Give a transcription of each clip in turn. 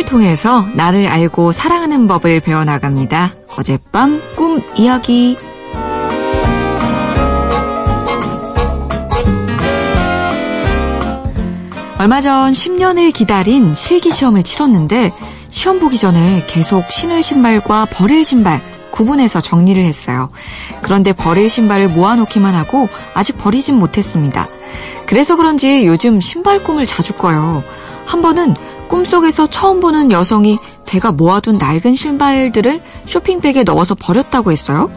꿈을 통해서 나를 알고 사랑하는 법을 배워나갑니다. 어젯밤 꿈 이야기. 얼마 전 10년을 기다린 실기 시험을 치렀는데 시험 보기 전에 계속 신을 신발과 버릴 신발 구분해서 정리를 했어요. 그런데 버릴 신발을 모아놓기만 하고 아직 버리진 못했습니다. 그래서 그런지 요즘 신발 꿈을 자주 꿔요. 한 번은 꿈속에서 처음 보는 여성이 제가 모아둔 낡은 신발들을 쇼핑백에 넣어서 버렸다고 했어요.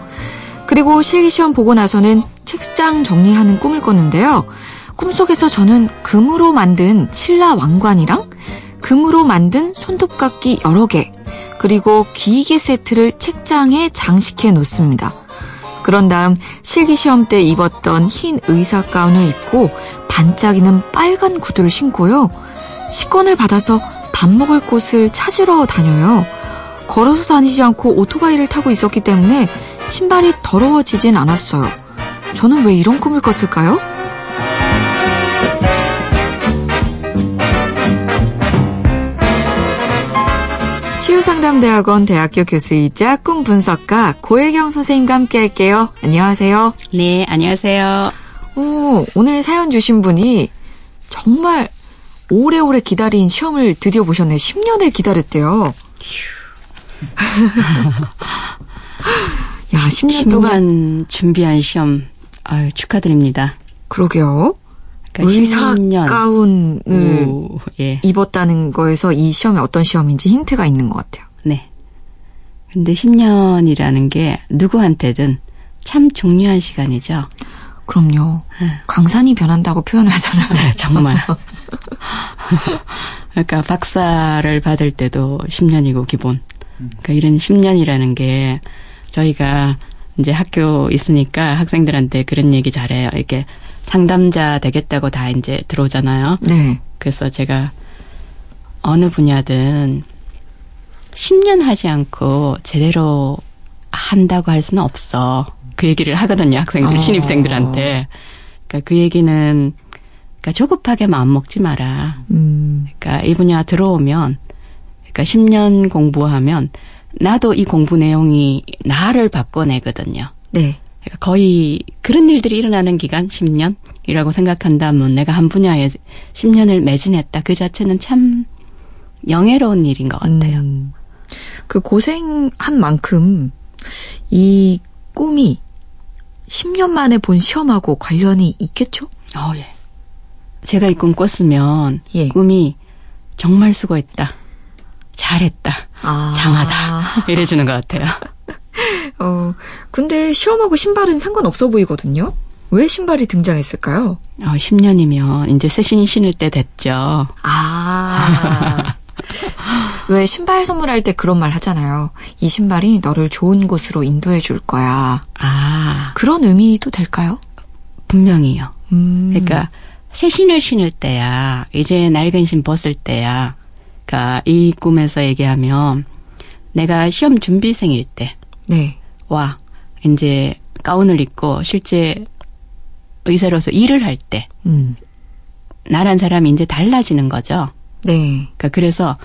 그리고 실기시험 보고 나서는 책장 정리하는 꿈을 꿨는데요. 꿈속에서 저는 금으로 만든 신라 왕관이랑 금으로 만든 손톱깎이 여러 개, 그리고 기계 세트를 책장에 장식해 놓습니다. 그런 다음 실기시험 때 입었던 흰 의사 가운을 입고 반짝이는 빨간 구두를 신고요. 식권을 받아서 밥 먹을 곳을 찾으러 다녀요. 걸어서 다니지 않고 오토바이를 타고 있었기 때문에 신발이 더러워지진 않았어요. 저는 왜 이런 꿈을 꿨을까요? 치유상담대학원 대학교 교수이자 꿈 분석가 고혜경 선생님과 함께 할게요. 안녕하세요. 네, 안녕하세요. 오, 오늘 사연 주신 분이 정말 오래오래 기다린 시험을 드디어 보셨네. 10년을 기다렸대요. 야, 10년, 10년 동안 준비한 시험 아유, 축하드립니다. 그러게요. 그러니까 의사 10년. 가운을 오, 예. 입었다는 거에서 이 시험이 어떤 시험인지 힌트가 있는 것 같아요. 네. 근데 10년이라는 게 누구한테든 참 중요한 시간이죠. 그럼요. 네. 광산이 변한다고 표현하잖아요. 정말. 그러니까 박사를 받을 때도 10년이고 기본. 그러니까 이런 10년이라는 게 저희가 이제 학교 있으니까 학생들한테 그런 얘기 잘해요. 이렇게 상담자 되겠다고 다 이제 들어오잖아요. 네. 그래서 제가 어느 분야든 10년 하지 않고 제대로 한다고 할 수는 없어. 그 얘기를 하거든요, 학생들, 어. 신입생들한테. 그러니까 그 얘기는, 그러니까 조급하게 마음 먹지 마라. 음, 그러니까 이 분야 들어오면, 그러니까 10년 공부하면, 나도 이 공부 내용이 나를 바꿔내거든요. 네. 그러니까 거의 그런 일들이 일어나는 기간 10년이라고 생각한다면 내가 한 분야에 10년을 매진했다. 그 자체는 참 영예로운 일인 것 같아요. 음, 그 고생한 만큼 이 꿈이 10년 만에 본 시험하고 관련이 있겠죠? 어, 예. 제가 이 꿈 꿨으면 예. 꿈이 정말 수고했다. 잘했다. 아. 장하다. 이래주는 것 같아요. 어, 근데 시험하고 신발은 상관없어 보이거든요? 왜 신발이 등장했을까요? 어, 10년이면 이제 새신 신을 때 됐죠. 아. 왜 신발 선물할 때 그런 말 하잖아요. 이 신발이 너를 좋은 곳으로 인도해 줄 거야. 아, 그런 의미도 될까요? 분명히요. 음. 그러니까 새 신을 신을 때야 이제 낡은 신 벗을 때야 그러니까 이 꿈에서 얘기하면 내가 시험 준비생일 네. 때와 이제 가운을 입고 실제 의사로서 일을 할 때 음. 나란 사람이 이제 달라지는 거죠. 네. 그러니까 그래서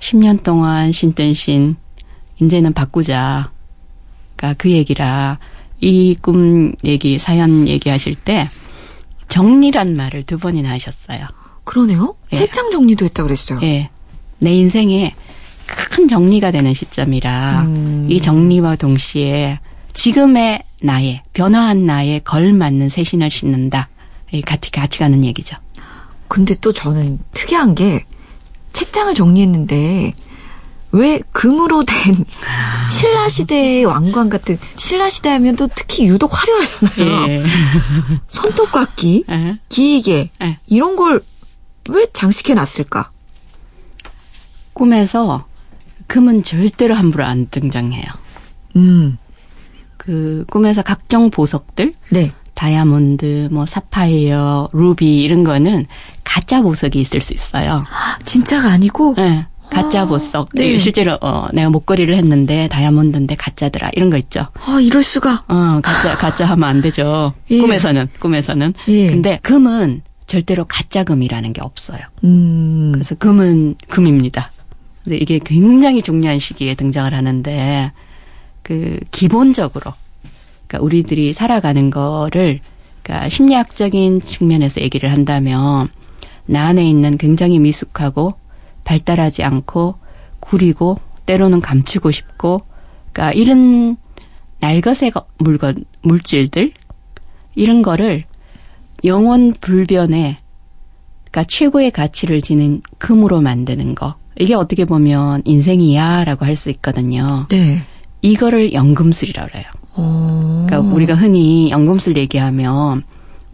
10년 동안 신던 신 이제는 바꾸자. 그러니까 그 얘기라 이 꿈 얘기 사연 얘기하실 때 정리란 말을 두 번이나 하셨어요. 그러네요. 예. 책장 정리도 했다 그랬어요. 예. 내 인생에 큰 정리가 되는 시점이라 음. 이 정리와 동시에 지금의 나의 변화한 나에 걸맞는 새 신을 신는다. 이 같이 같이 가는 얘기죠. 근데 또 저는 특이한 게 책장을 정리했는데 왜 금으로 된 신라 시대의 왕관 같은 신라 시대 하면 또 특히 유독 화려하잖아요. 예. 손톱깎이, 예. 기계 예. 이런 걸 왜 장식해 놨을까? 꿈에서 금은 절대로 함부로 안 등장해요. 음, 그 꿈에서 각종 보석들, 네. 다이아몬드, 뭐 사파이어, 루비 이런 거는 가짜 보석이 있을 수 있어요. 진짜가 아니고 네, 가짜 아, 보석. 네. 실제로 어, 내가 목걸이를 했는데 다이아몬드인데 가짜더라 이런 거 있죠. 아 이럴 수가. 어, 가짜 가짜 하면 안 되죠. 예. 꿈에서는 꿈에서는. 예. 근데 금은 절대로 가짜 금이라는 게 없어요. 음, 그래서 금은 금입니다. 근데 이게 굉장히 중요한 시기에 등장을 하는데 그 기본적으로 그러니까 우리들이 살아가는 거를 그러니까 심리학적인 측면에서 얘기를 한다면 나 안에 있는 굉장히 미숙하고 발달하지 않고 구리고 때로는 감추고 싶고 그러니까 이런 날것의 물건 물질들 이런 거를 영원 불변의 그러니까 최고의 가치를 지닌 금으로 만드는 거. 이게 어떻게 보면 인생이야라고 할 수 있거든요. 네. 이거를 연금술이라고 해요. 어. 그러니까 우리가 흔히 연금술 얘기하면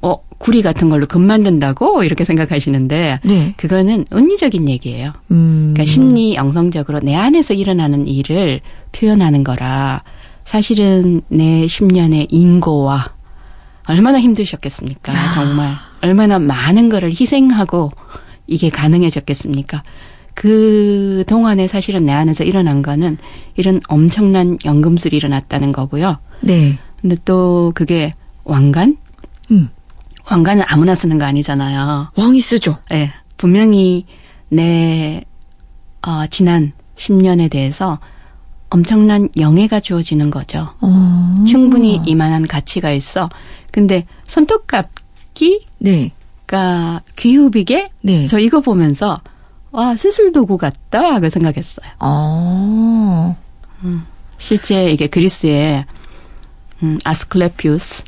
어 구리 같은 걸로 금 만든다고 이렇게 생각하시는데 네. 그거는 은유적인 얘기예요. 음. 그러니까 심리 영성적으로 내 안에서 일어나는 일을 표현하는 거라 사실은 내 10년의 인고와 얼마나 힘드셨겠습니까? 정말 얼마나 많은 거를 희생하고 이게 가능해졌겠습니까? 그 동안에 사실은 내 안에서 일어난 거는 이런 엄청난 연금술이 일어났다는 거고요. 네. 근데 또 그게 왕관? 음. 왕관은 아무나 쓰는 거 아니잖아요. 왕이 쓰죠. 예. 분명히 내, 어, 지난 10년에 대해서 엄청난 영예가 주어지는 거죠. 어. 충분히 이만한 가치가 있어. 근데 손톱깎이가 네. 귀후비게 네. 저 이거 보면서 와 수술 도구 같다 하고 생각했어요. 어. 실제 이게 그리스의 음, 아스클레피우스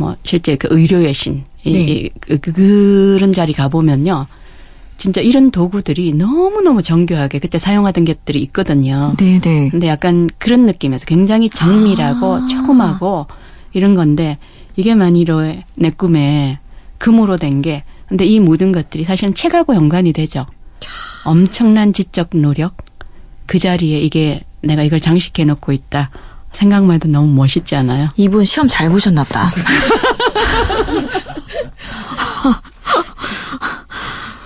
뭐 실제 그 의료의 신 이, 네. 이, 그, 그, 그런 자리 가 보면요. 진짜 이런 도구들이 너무너무 정교하게 그때 사용하던 것들이 있거든요. 네, 네. 근데 약간 그런 느낌에서 굉장히 정밀하고 아. 조그마고 이런 건데 이게 만이로 내 꿈에 금으로 된 게 근데 이 모든 것들이 사실은 책하고 연관이 되죠. 엄청난 지적 노력 그 자리에 이게 내가 이걸 장식해 놓고 있다 생각만 해도 너무 멋있지 않아요? 이분 시험 잘 보셨나 보다.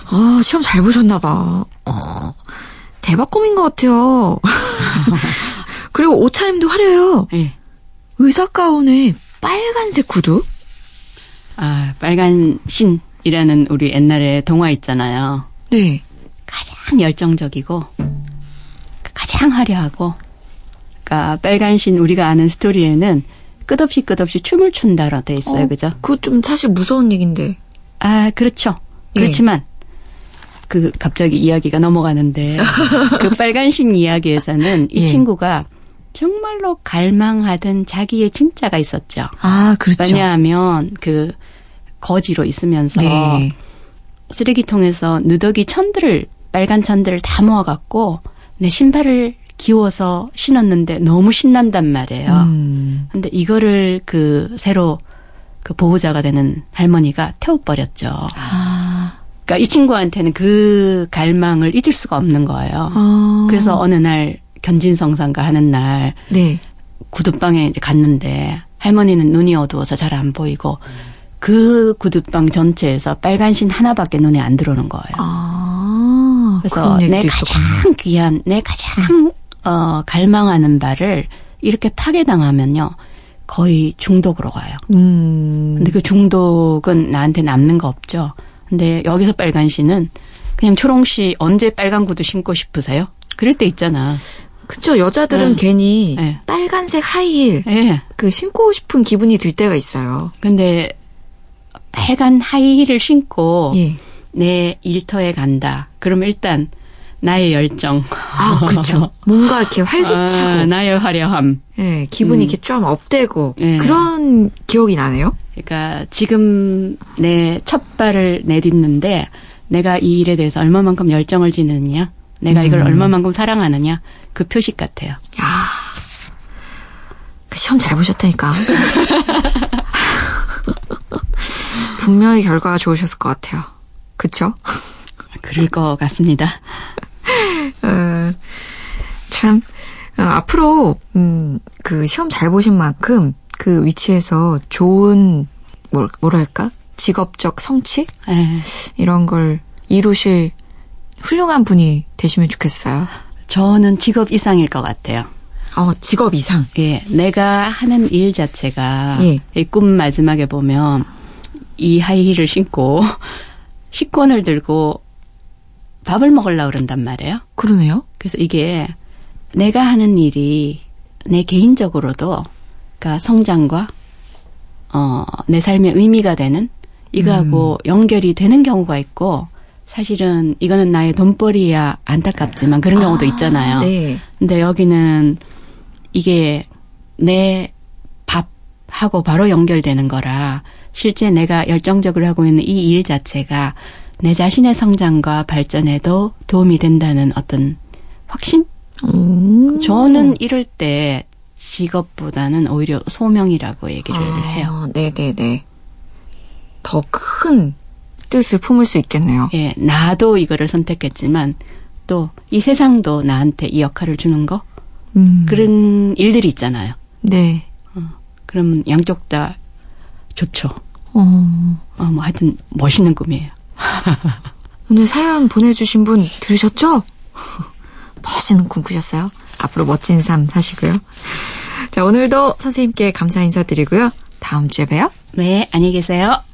아, 시험 잘 보셨나 봐. 어, 대박 꿈인 것 같아요. 그리고 오차님도 화려해요. 예. 의사 가운에 빨간색 구두? 아 빨간 신이라는 우리 옛날에 동화 있잖아요. 네. 가장 열정적이고 가장 화려하고 그러니까 빨간 신 우리가 아는 스토리에는 끝없이 끝없이 춤을 춘다로 돼 있어요. 어, 그죠? 그거 좀 사실 무서운 얘기인데. 아, 그렇죠. 예. 그렇지만 그 갑자기 이야기가 넘어가는데 그 빨간 신 이야기에서는 이 예. 친구가 정말로 갈망하던 자기의 진짜가 있었죠. 아, 그렇죠. 왜냐하면 그 거지로 있으면서 네. 쓰레기통에서 누더기 천들을 빨간 천들을 다 모아갖고 내 신발을 기워서 신었는데 너무 신난단 말이에요. 음. 근데 이거를 그 새로 그 보호자가 되는 할머니가 태워버렸죠. 아. 그러니까 이 친구한테는 그 갈망을 잊을 수가 없는 거예요. 아. 그래서 어느 날 견진성상가 하는 날 네. 구두방에 이제 갔는데 할머니는 눈이 어두워서 잘 안 보이고 그 구두방 전체에서 빨간 신 하나밖에 눈에 안 들어오는 거예요. 아. 그래서 내. 가장 귀한, 내 가장 어, 갈망하는 바를 이렇게 파괴당하면요 거의 중독으로 가요. 음. 근데 그 중독은 나한테 남는 거 없죠. 근데 여기서 빨간 씨는 그냥 초롱 씨 언제 빨간 구두 신고 싶으세요? 그럴 때 있잖아. 그쵸. 여자들은 음. 괜히 네. 빨간색 하이힐 예. 그 신고 싶은 기분이 들 때가 있어요. 근데 빨간 하이힐을 신고 예. 내 일터에 간다. 그러면 일단 나의 열정, 아, 그렇죠. 뭔가 이렇게 활기차고, 아, 나의 화려함. 예, 기분이 음. 이렇게 좀 업되고 예. 그런 기억이 나네요. 그러니까 지금 내 첫 발을 내딛는데 내가 이 일에 대해서 얼마만큼 열정을 지느냐, 내가 이걸 음. 얼마만큼 사랑하느냐 그 표식 같아요. 야, 그 시험 잘 보셨다니까. 분명히 결과가 좋으셨을 것 같아요. 그쵸? 그럴 것 같습니다. 어, 참, 어, 앞으로, 음, 그 시험 잘 보신 만큼 그 위치에서 좋은, 뭘, 뭐랄까? 직업적 성취? 예. 이런 걸 이루실 훌륭한 분이 되시면 좋겠어요. 저는 직업 이상일 것 같아요. 어, 직업 이상. 예, 내가 하는 일 자체가 예. 이꿈 마지막에 보면 이 하이힐을 신고 식권을 들고 밥을 먹으려고 그런단 말이에요. 그러네요. 그래서 이게 내가 하는 일이 내 개인적으로도 그러니까 성장과 어, 내 삶의 의미가 되는 이거하고 음. 연결이 되는 경우가 있고 사실은 이거는 나의 돈벌이야 안타깝지만 그런 경우도 있잖아요. 네. 근데 여기는 이게 내 밥하고 바로 연결되는 거라 실제 내가 열정적으로 하고 있는 이 일 자체가 내 자신의 성장과 발전에도 도움이 된다는 어떤 확신? 오. 저는 이럴 때 직업보다는 오히려 소명이라고 얘기를 해요. 아, 네네네. 더 큰 뜻을 품을 수 있겠네요. 예, 나도 이거를 선택했지만 또 이 세상도 나한테 이 역할을 주는 거 음. 그런 일들이 있잖아요. 네. 그러면 양쪽 다 좋죠. 어. 어, 뭐 하여튼 멋있는 꿈이에요. 오늘 사연 보내주신 분 들으셨죠? 멋있는 꿈 꾸셨어요? 앞으로 멋진 삶 사시고요. 자, 오늘도 선생님께 감사 인사드리고요. 다음 주에 봬요. 네, 안녕히 계세요.